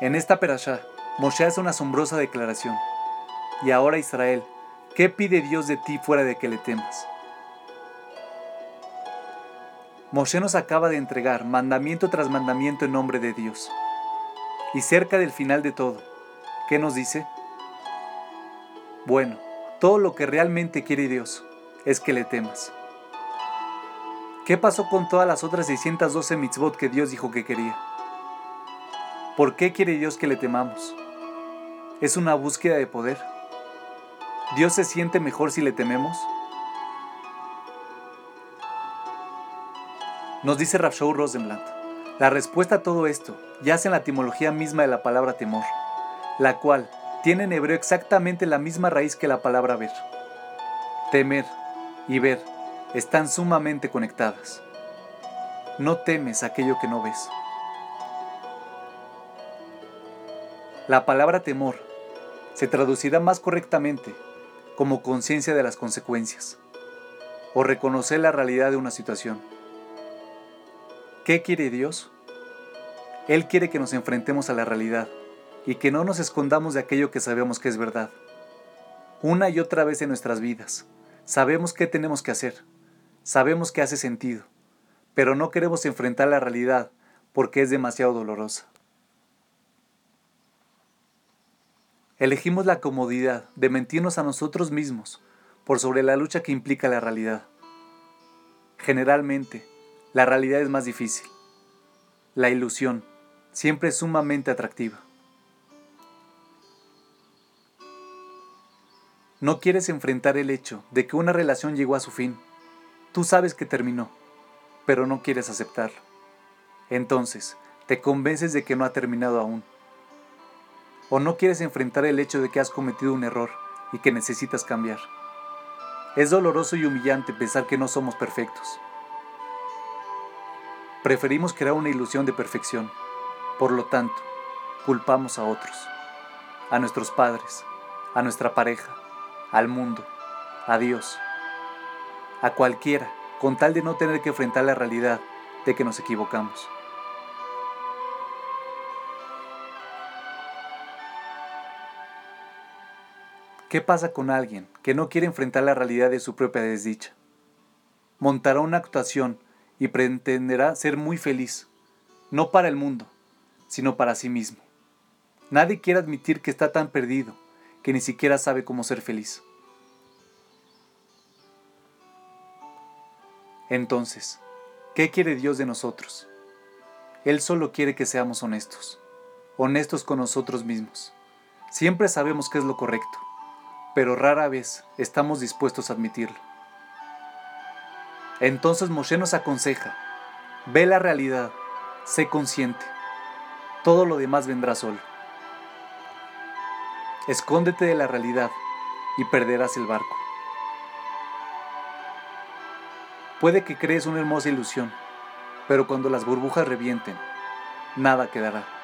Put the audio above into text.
En esta perashá, Moshe hace una asombrosa declaración. Y ahora Israel, ¿qué pide Dios de ti fuera de que le temas? Moshe nos acaba de entregar mandamiento tras mandamiento en nombre de Dios. Y cerca del final de todo, ¿qué nos dice? Bueno, todo lo que realmente quiere Dios es que le temas. ¿Qué pasó con todas las otras 612 mitzvot que Dios dijo que quería? ¿Por qué quiere Dios que le temamos? ¿Es una búsqueda de poder? ¿Dios se siente mejor si le tememos? Nos dice Rafshou Rosenblatt, la respuesta a todo esto yace en la etimología misma de la palabra temor, la cual tiene en hebreo exactamente la misma raíz que la palabra ver. Temer y ver están sumamente conectadas. No temes aquello que no ves. La palabra temor se traducirá más correctamente como conciencia de las consecuencias o reconocer la realidad de una situación. ¿Qué quiere Dios? Él quiere que nos enfrentemos a la realidad y que no nos escondamos de aquello que sabemos que es verdad. Una y otra vez en nuestras vidas, sabemos qué tenemos que hacer, sabemos que hace sentido, pero no queremos enfrentar la realidad porque es demasiado dolorosa. Elegimos la comodidad de mentirnos a nosotros mismos por sobre la lucha que implica la realidad. Generalmente, la realidad es más difícil. La ilusión siempre es sumamente atractiva. No quieres enfrentar el hecho de que una relación llegó a su fin. Tú sabes que terminó, pero no quieres aceptarlo. Entonces, te convences de que no ha terminado aún. O no quieres enfrentar el hecho de que has cometido un error y que necesitas cambiar. Es doloroso y humillante pensar que no somos perfectos Preferimos crear una ilusión de perfección. Por lo tanto, culpamos a otros, a nuestros padres, a nuestra pareja, al mundo, a Dios, a cualquiera, con tal de no tener que enfrentar la realidad de que nos equivocamos. ¿Qué pasa con alguien que no quiere enfrentar la realidad de su propia desdicha? Montará una actuación y pretenderá ser muy feliz, no para el mundo, sino para sí mismo. Nadie quiere admitir que está tan perdido que ni siquiera sabe cómo ser feliz. Entonces, ¿qué quiere Dios de nosotros? Él solo quiere que seamos honestos, honestos con nosotros mismos. Siempre sabemos qué es lo correcto, pero rara vez estamos dispuestos a admitirlo. Entonces Moshe nos aconseja, ve la realidad, sé consciente, todo lo demás vendrá solo. Escóndete de la realidad y perderás el barco. Puede que crees una hermosa ilusión, pero cuando las burbujas revienten, nada quedará.